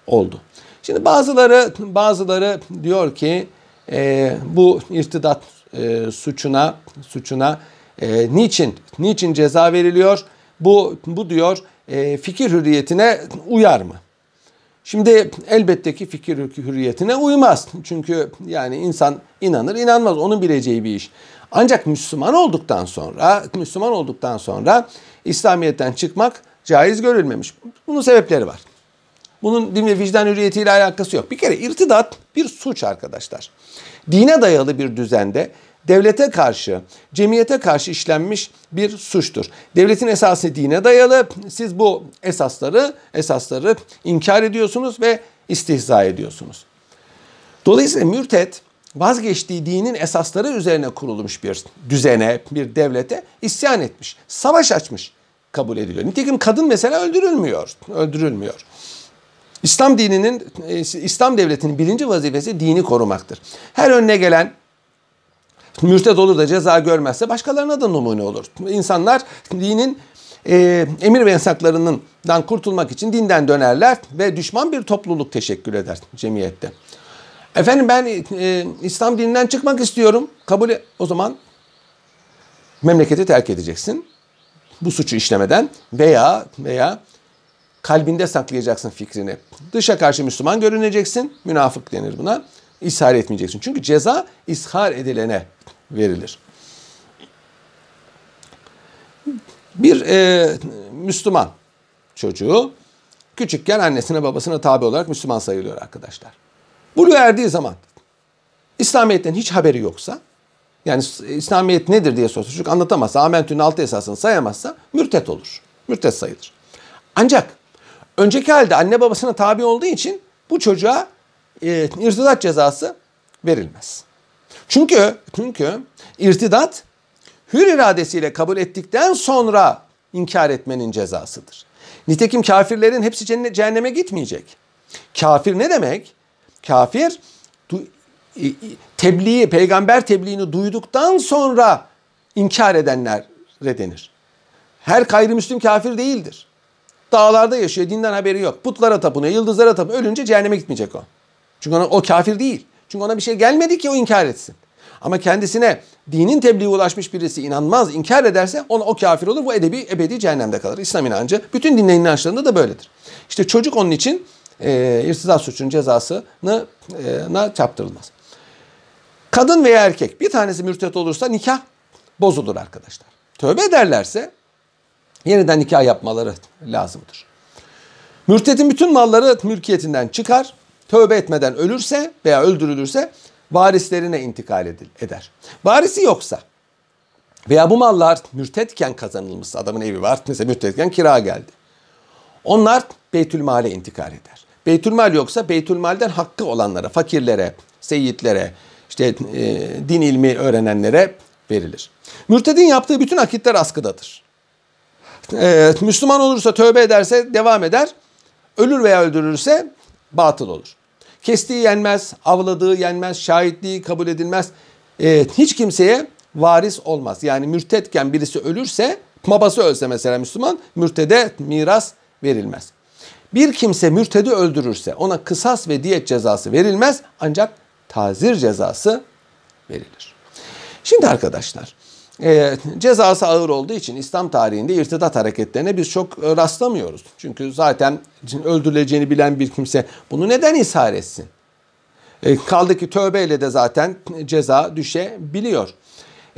oldu. Şimdi bazıları bazıları diyor ki e, bu irtidat e, suçuna suçuna e, niçin niçin ceza veriliyor? Bu bu diyor e, fikir hürriyetine uyar mı? Şimdi elbette ki fikir hürriyetine uymaz. Çünkü yani insan inanır inanmaz onun bileceği bir iş. Ancak Müslüman olduktan sonra Müslüman olduktan sonra İslamiyet'ten çıkmak caiz görülmemiş. Bunun sebepleri var. Bunun din ve vicdan hürriyetiyle alakası yok. Bir kere irtidat bir suç arkadaşlar. Dine dayalı bir düzende devlete karşı, cemiyete karşı işlenmiş bir suçtur. Devletin esası dine dayalı. Siz bu esasları esasları inkar ediyorsunuz ve istihza ediyorsunuz. Dolayısıyla mürtet vazgeçtiği dinin esasları üzerine kurulmuş bir düzene, bir devlete isyan etmiş, savaş açmış kabul ediliyor. Nitekim kadın mesela öldürülmüyor, öldürülmüyor. İslam dininin, e, İslam devletinin birinci vazifesi dini korumaktır. Her önüne gelen mürted olur da ceza görmezse başkalarına da numune olur. İnsanlar dinin e, emir ve yasaklarından kurtulmak için dinden dönerler ve düşman bir topluluk teşekkür eder cemiyette. Efendim ben e, İslam dininden çıkmak istiyorum. Kabul. O zaman memleketi terk edeceksin. Bu suçu işlemeden veya veya kalbinde saklayacaksın fikrini. Dışa karşı Müslüman görüneceksin. Münafık denir buna. İshar etmeyeceksin. Çünkü ceza ishar edilene verilir. Bir e, Müslüman çocuğu küçükken annesine babasına tabi olarak Müslüman sayılıyor arkadaşlar. Buluğa erdiği zaman İslamiyet'ten hiç haberi yoksa yani İslamiyet nedir diye sorsa çocuk anlatamazsa Amentü'nün altı esasını sayamazsa mürtet olur. Mürtet sayılır. Ancak önceki halde anne babasına tabi olduğu için bu çocuğa e, irtidat cezası verilmez. Çünkü çünkü irtidat hür iradesiyle kabul ettikten sonra inkar etmenin cezasıdır. Nitekim kafirlerin hepsi cehenneme gitmeyecek. Kafir ne demek? Kafir tebliği, peygamber tebliğini duyduktan sonra inkar edenler denir. Her gayrimüslim kafir değildir. Dağlarda yaşıyor, dinden haberi yok. Putlara tapınıyor, yıldızlara tapınıyor. Ölünce cehenneme gitmeyecek o. Çünkü ona, o kafir değil. Çünkü ona bir şey gelmedi ki o inkar etsin. Ama kendisine dinin tebliğe ulaşmış birisi inanmaz, inkar ederse ona o kafir olur. Bu edebi ebedi cehennemde kalır. İslam inancı bütün dinlerin inançlarında da böyledir. İşte çocuk onun için e, irtidat suçunun cezasını e, çarptırılmaz. Kadın veya erkek bir tanesi mürtet olursa nikah bozulur arkadaşlar. Tövbe ederlerse yeniden nikah yapmaları lazımdır. Mürtetin bütün malları mülkiyetinden çıkar. Tövbe etmeden ölürse veya öldürülürse varislerine intikal eder. Varisi yoksa veya bu mallar mürtetken kazanılmışsa adamın evi var mesela mürtetken kira geldi. Onlar Beytülmal'e intikal eder. Beytülmal yoksa Beytülmal'den hakkı olanlara, fakirlere, seyitlere, işte e, din ilmi öğrenenlere verilir. Mürtedin yaptığı bütün akitler askıdadır. E, Müslüman olursa tövbe ederse devam eder. Ölür veya öldürürse batıl olur. Kestiği yenmez, avladığı yenmez, şahitliği kabul edilmez. E, hiç kimseye varis olmaz. Yani mürtetken birisi ölürse babası ölse mesela Müslüman mürtede miras verilmez. Bir kimse mürtedi öldürürse ona kısas ve diyet cezası verilmez ancak tazir cezası verilir. Şimdi arkadaşlar e, cezası ağır olduğu için İslam tarihinde irtidat hareketlerine biz çok e, rastlamıyoruz. Çünkü zaten öldürüleceğini bilen bir kimse bunu neden ishar etsin? E, kaldı ki tövbeyle de zaten ceza düşebiliyor.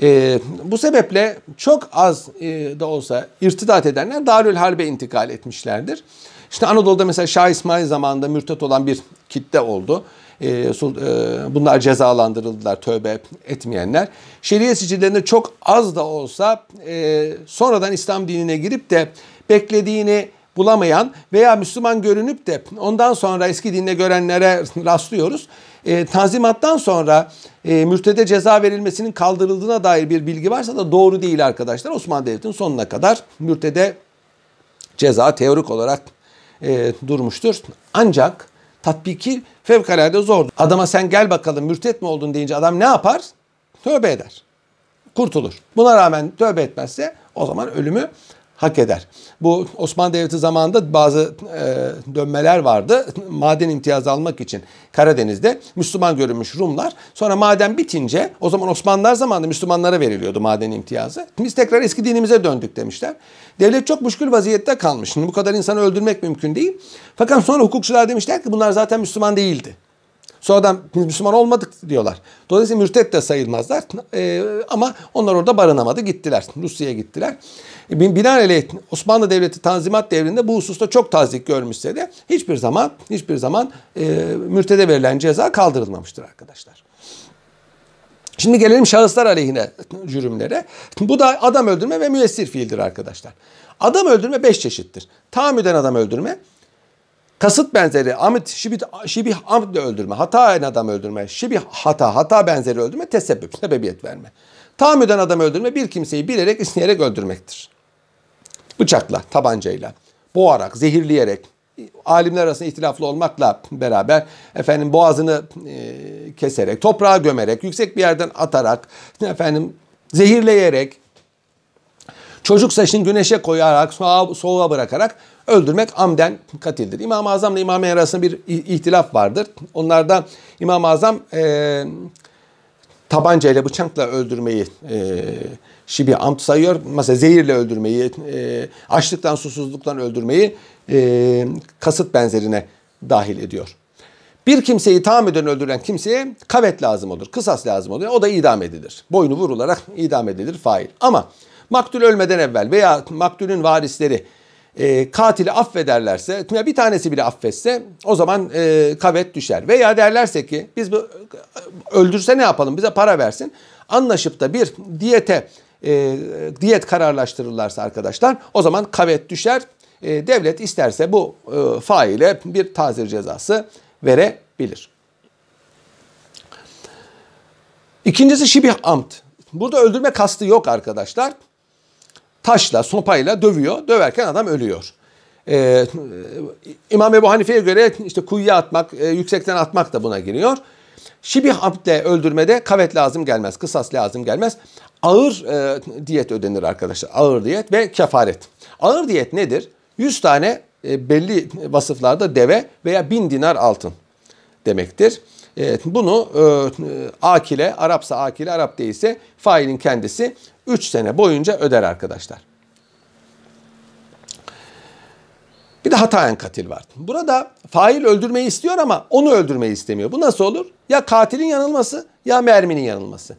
E, bu sebeple çok az e, da olsa irtidat edenler Darül Harbe intikal etmişlerdir. İşte Anadolu'da mesela Şah İsmail zamanında mürtet olan bir kitle oldu. E, e, bunlar cezalandırıldılar tövbe etmeyenler. Şeriye sicillerinde çok az da olsa e, sonradan İslam dinine girip de beklediğini bulamayan veya Müslüman görünüp de ondan sonra eski dinle görenlere rastlıyoruz. E, tanzimattan sonra e, mürtede ceza verilmesinin kaldırıldığına dair bir bilgi varsa da doğru değil arkadaşlar. Osmanlı Devleti'nin sonuna kadar mürtede ceza teorik olarak e, durmuştur. Ancak tatbiki fevkalade zor. Adama sen gel bakalım mürtet mi oldun deyince adam ne yapar? Tövbe eder. Kurtulur. Buna rağmen tövbe etmezse o zaman ölümü hak eder. Bu Osmanlı Devleti zamanında bazı e, dönmeler vardı. Maden imtiyazı almak için Karadeniz'de Müslüman görünmüş Rumlar. Sonra maden bitince o zaman Osmanlılar zamanında Müslümanlara veriliyordu maden imtiyazı. Biz tekrar eski dinimize döndük demişler. Devlet çok müşkül vaziyette kalmış. Şimdi bu kadar insanı öldürmek mümkün değil. Fakat sonra hukukçular demişler ki bunlar zaten Müslüman değildi. Sonradan Müslüman olmadık diyorlar. Dolayısıyla mürtet de sayılmazlar. E, ama onlar orada barınamadı gittiler. Rusya'ya gittiler. E, binaenaleyh Osmanlı Devleti Tanzimat devrinde bu hususta çok tazik görmüşse de hiçbir zaman hiçbir zaman e, mürtede verilen ceza kaldırılmamıştır arkadaşlar. Şimdi gelelim şahıslar aleyhine cürümlere. Bu da adam öldürme ve müessir fiildir arkadaşlar. Adam öldürme beş çeşittir. Tahammüden adam öldürme, kasıt benzeri, amit, şibit, şibih amdle öldürme, hata adam öldürme, şibih hata, hata benzeri öldürme, tesebbüp, sebebiyet verme. Tahammüden adam öldürme bir kimseyi bilerek, isteyerek öldürmektir. Bıçakla, tabancayla, boğarak, zehirleyerek, alimler arasında ihtilaflı olmakla beraber efendim boğazını e, keserek, toprağa gömerek, yüksek bir yerden atarak, efendim zehirleyerek, çocuk saçını güneşe koyarak, soğuğa bırakarak öldürmek amden katildir. İmam-ı Azam ile İmam-ı arasında bir ihtilaf vardır. Onlarda İmam-ı Azam e, tabanca ile bıçakla öldürmeyi e, şibi amt sayıyor. Mesela zehirle öldürmeyi, e, açlıktan susuzluktan öldürmeyi e, kasıt benzerine dahil ediyor. Bir kimseyi tahammüden öldüren kimseye kavet lazım olur, kısas lazım olur. O da idam edilir. Boynu vurularak idam edilir fail. Ama maktul ölmeden evvel veya maktulün varisleri e, katili affederlerse, ya bir tanesi bile affetse o zaman e, kavet düşer. Veya derlerse ki biz bu öldürse ne yapalım bize para versin. Anlaşıp da bir diyete e, diyet kararlaştırırlarsa arkadaşlar o zaman kavet düşer. E, devlet isterse bu e, faile bir tazir cezası verebilir. İkincisi şibih amt. Burada öldürme kastı yok arkadaşlar taşla, sopayla dövüyor. Döverken adam ölüyor. Ee, İmam Ebu Hanife'ye göre işte kuyuya atmak, e, yüksekten atmak da buna giriyor. Şibih abdle öldürmede kavet lazım gelmez, kısas lazım gelmez. Ağır e, diyet ödenir arkadaşlar. Ağır diyet ve kefaret. Ağır diyet nedir? 100 tane e, belli vasıflarda deve veya 1000 dinar altın demektir. Evet, bunu e, akile, Arapsa akile, Arap değilse failin kendisi 3 sene boyunca öder arkadaşlar. Bir de hatayen katil var. Burada fail öldürmeyi istiyor ama onu öldürmeyi istemiyor. Bu nasıl olur? Ya katilin yanılması ya merminin yanılması.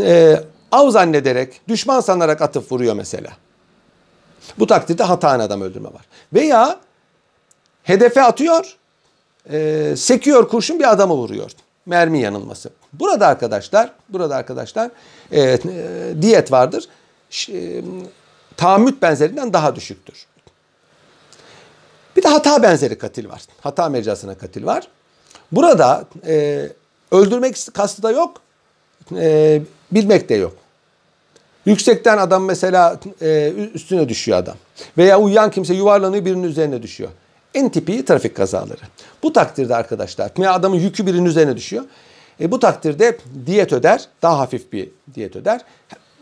Ee, av zannederek, düşman sanarak atıp vuruyor mesela. Bu takdirde hatayen adam öldürme var. Veya hedefe atıyor, e, sekiyor kurşun bir adamı vuruyor. Mermi yanılması. Burada arkadaşlar, burada arkadaşlar e, e, diyet vardır. E, tahammüt benzerinden daha düşüktür. Bir de hata benzeri katil var. Hata mecrasına katil var. Burada e, öldürmek kastı da yok. E, bilmek de yok. Yüksekten adam mesela e, üstüne düşüyor adam. Veya uyuyan kimse yuvarlanıyor birinin üzerine düşüyor. En tipi trafik kazaları. Bu takdirde arkadaşlar adamın yükü birinin üzerine düşüyor. E, bu takdirde diyet öder, daha hafif bir diyet öder.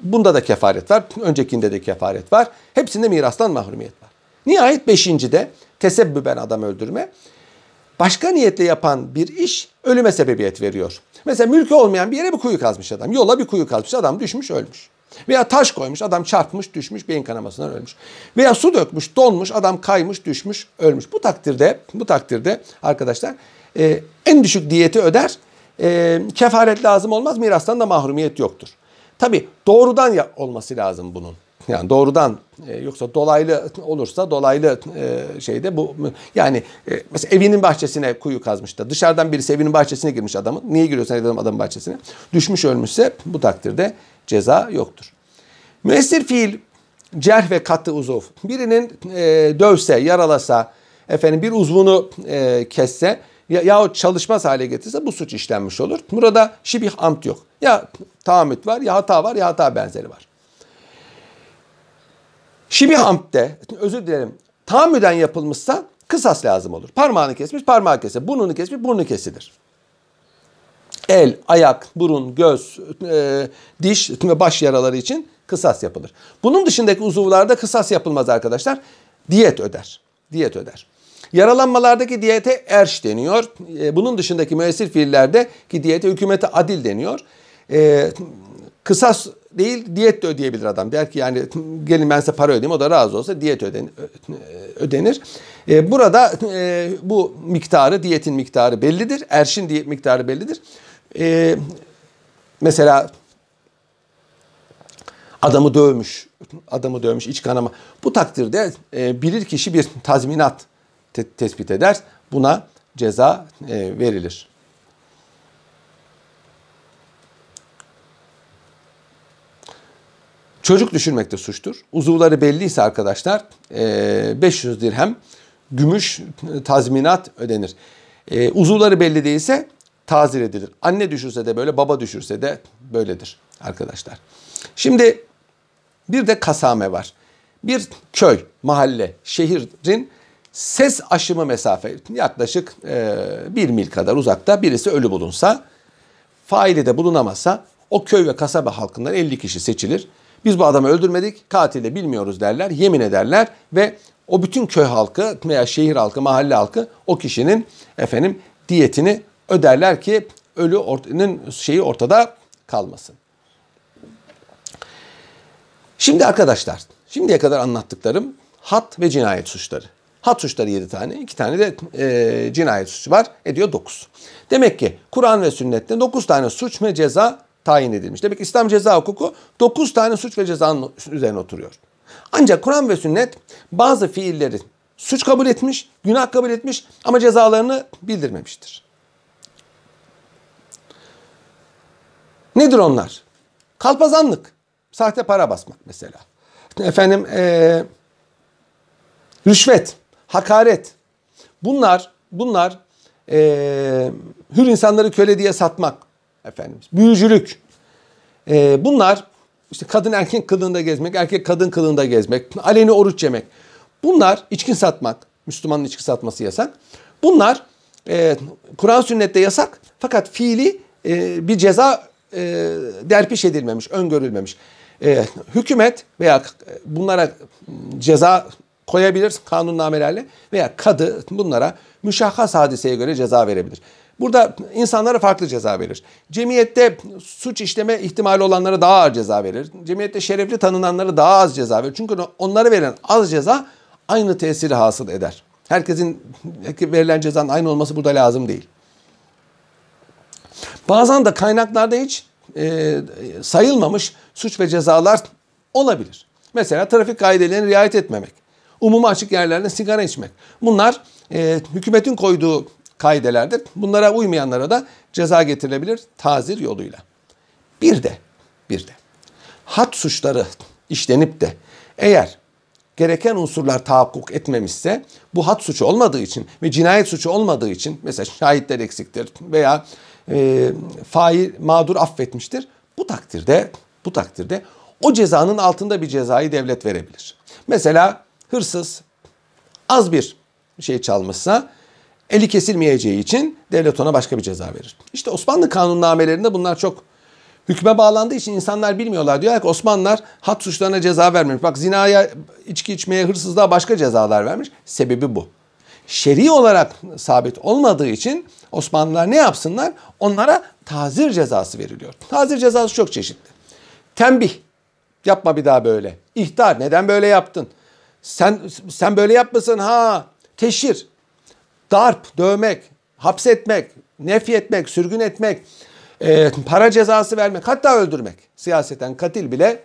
Bunda da kefaret var, öncekinde de kefaret var. Hepsinde mirastan mahrumiyet var. Nihayet beşincide tesebbüben adam öldürme. Başka niyetle yapan bir iş ölüme sebebiyet veriyor. Mesela mülkü olmayan bir yere bir kuyu kazmış adam. Yola bir kuyu kazmış adam düşmüş ölmüş. Veya taş koymuş adam çarpmış düşmüş beyin kanamasından ölmüş. Veya su dökmüş donmuş adam kaymış düşmüş ölmüş. Bu takdirde bu takdirde arkadaşlar e, en düşük diyeti öder. E, kefaret lazım olmaz mirastan da mahrumiyet yoktur. Tabi doğrudan ya olması lazım bunun. Yani doğrudan e, yoksa dolaylı olursa dolaylı e, şeyde bu yani e, mesela evinin bahçesine kuyu kazmış da dışarıdan birisi evinin bahçesine girmiş adamın. Niye giriyorsun adam adamın bahçesine? Düşmüş ölmüşse bu takdirde ceza yoktur. Müessir fiil cerh ve katı uzuv. Birinin e, dövse, yaralasa, efendim bir uzvunu e, kesse ya, yahut çalışmaz hale getirse bu suç işlenmiş olur. Burada şibih amt yok. Ya tahammüt var, ya hata var, ya hata benzeri var. Şibih amtte, özür dilerim, tahammüden yapılmışsa kısas lazım olur. Parmağını kesmiş, parmağı kese. Burnunu kesmiş, burnu kesilir. El, ayak, burun, göz, e, diş ve baş yaraları için kısas yapılır. Bunun dışındaki uzuvlarda kısas yapılmaz arkadaşlar. Diyet öder. Diyet öder. Yaralanmalardaki diyete erş deniyor. E, bunun dışındaki müessir fiillerde ki diyete hükümete adil deniyor. E, kısas değil diyet de ödeyebilir adam. Der ki yani gelin ben size para ödeyeyim o da razı olsa diyet öden, ödenir. E, burada e, bu miktarı diyetin miktarı bellidir. Erşin diyet miktarı bellidir. Mesela adamı dövmüş, adamı dövmüş iç kanama. Bu takdirde e, bilir kişi bir tazminat te- tespit eder. Buna ceza e, verilir. Çocuk düşürmek de suçtur. Uzuvları belliyse arkadaşlar 500 e, dirhem gümüş tazminat ödenir. E, uzuvları belli değilse tazir edilir. Anne düşürse de böyle, baba düşürse de böyledir arkadaşlar. Şimdi bir de kasame var. Bir köy, mahalle, şehrin ses aşımı mesafe yaklaşık e, bir mil kadar uzakta birisi ölü bulunsa, faili de bulunamazsa o köy ve kasaba halkından 50 kişi seçilir. Biz bu adamı öldürmedik, katili bilmiyoruz derler, yemin ederler ve o bütün köy halkı veya şehir halkı, mahalle halkı o kişinin efendim diyetini öderler ki ölü ortanın şeyi ortada kalmasın. Şimdi arkadaşlar, şimdiye kadar anlattıklarım hat ve cinayet suçları. Hat suçları 7 tane, 2 tane de e, cinayet suçu var. Ediyor 9. Demek ki Kur'an ve sünnette 9 tane suç ve ceza tayin edilmiş. Demek ki İslam ceza hukuku 9 tane suç ve cezanın üzerine oturuyor. Ancak Kur'an ve sünnet bazı fiilleri suç kabul etmiş, günah kabul etmiş ama cezalarını bildirmemiştir. Nedir onlar? Kalpazanlık, sahte para basmak mesela. Efendim ee, rüşvet, hakaret. Bunlar bunlar ee, hür insanları köle diye satmak, Efendimiz. Büyücülük. Ee, bunlar işte kadın erkek kılığında gezmek, erkek kadın kılığında gezmek, aleni oruç yemek. Bunlar içki satmak. Müslümanın içki satması yasak. Bunlar e, Kur'an sünnette yasak fakat fiili e, bir ceza e, derpiş edilmemiş, öngörülmemiş. E, hükümet veya bunlara ceza koyabilir kanunnamelerle veya kadı bunlara müşahhas hadiseye göre ceza verebilir. Burada insanlara farklı ceza verir. Cemiyette suç işleme ihtimali olanlara daha ağır ceza verir. Cemiyette şerefli tanınanlara daha az ceza verir. Çünkü onlara verilen az ceza aynı tesiri hasıl eder. Herkesin verilen cezanın aynı olması burada lazım değil. Bazen de kaynaklarda hiç e, sayılmamış suç ve cezalar olabilir. Mesela trafik kaidelerine riayet etmemek, umuma açık yerlerde sigara içmek. Bunlar e, hükümetin koyduğu kaidelerdir. Bunlara uymayanlara da ceza getirilebilir tazir yoluyla. Bir de, bir de hat suçları işlenip de eğer gereken unsurlar tahakkuk etmemişse bu hat suçu olmadığı için ve cinayet suçu olmadığı için mesela şahitler eksiktir veya e, fail mağdur affetmiştir. Bu takdirde bu takdirde o cezanın altında bir cezayı devlet verebilir. Mesela hırsız az bir şey çalmışsa eli kesilmeyeceği için devlet ona başka bir ceza verir. İşte Osmanlı kanunnamelerinde bunlar çok hükme bağlandığı için insanlar bilmiyorlar. Diyorlar ki Osmanlılar hat suçlarına ceza vermemiş. Bak zinaya, içki içmeye, hırsızlığa başka cezalar vermiş. Sebebi bu. Şer'i olarak sabit olmadığı için Osmanlılar ne yapsınlar? Onlara tazir cezası veriliyor. Tazir cezası çok çeşitli. Tembih. Yapma bir daha böyle. İhtar. Neden böyle yaptın? Sen sen böyle yapmasın ha. Teşhir. Darp, dövmek, hapsetmek, nefyetmek, sürgün etmek, e, para cezası vermek, hatta öldürmek. Siyaseten katil bile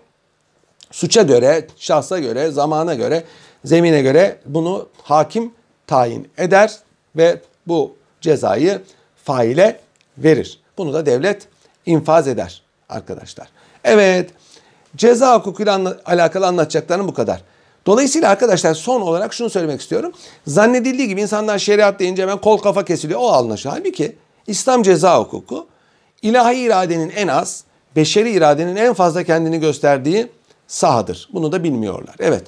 suça göre, şahsa göre, zamana göre, zemine göre bunu hakim tayin eder ve bu cezayı faile verir. Bunu da devlet infaz eder arkadaşlar. Evet, ceza hukukuyla alakalı anlatacaklarım bu kadar. Dolayısıyla arkadaşlar son olarak şunu söylemek istiyorum. Zannedildiği gibi insanlar şeriat deyince hemen kol kafa kesiliyor. O anlaşılıyor. Halbuki İslam ceza hukuku ilahi iradenin en az, beşeri iradenin en fazla kendini gösterdiği sahadır. Bunu da bilmiyorlar. Evet.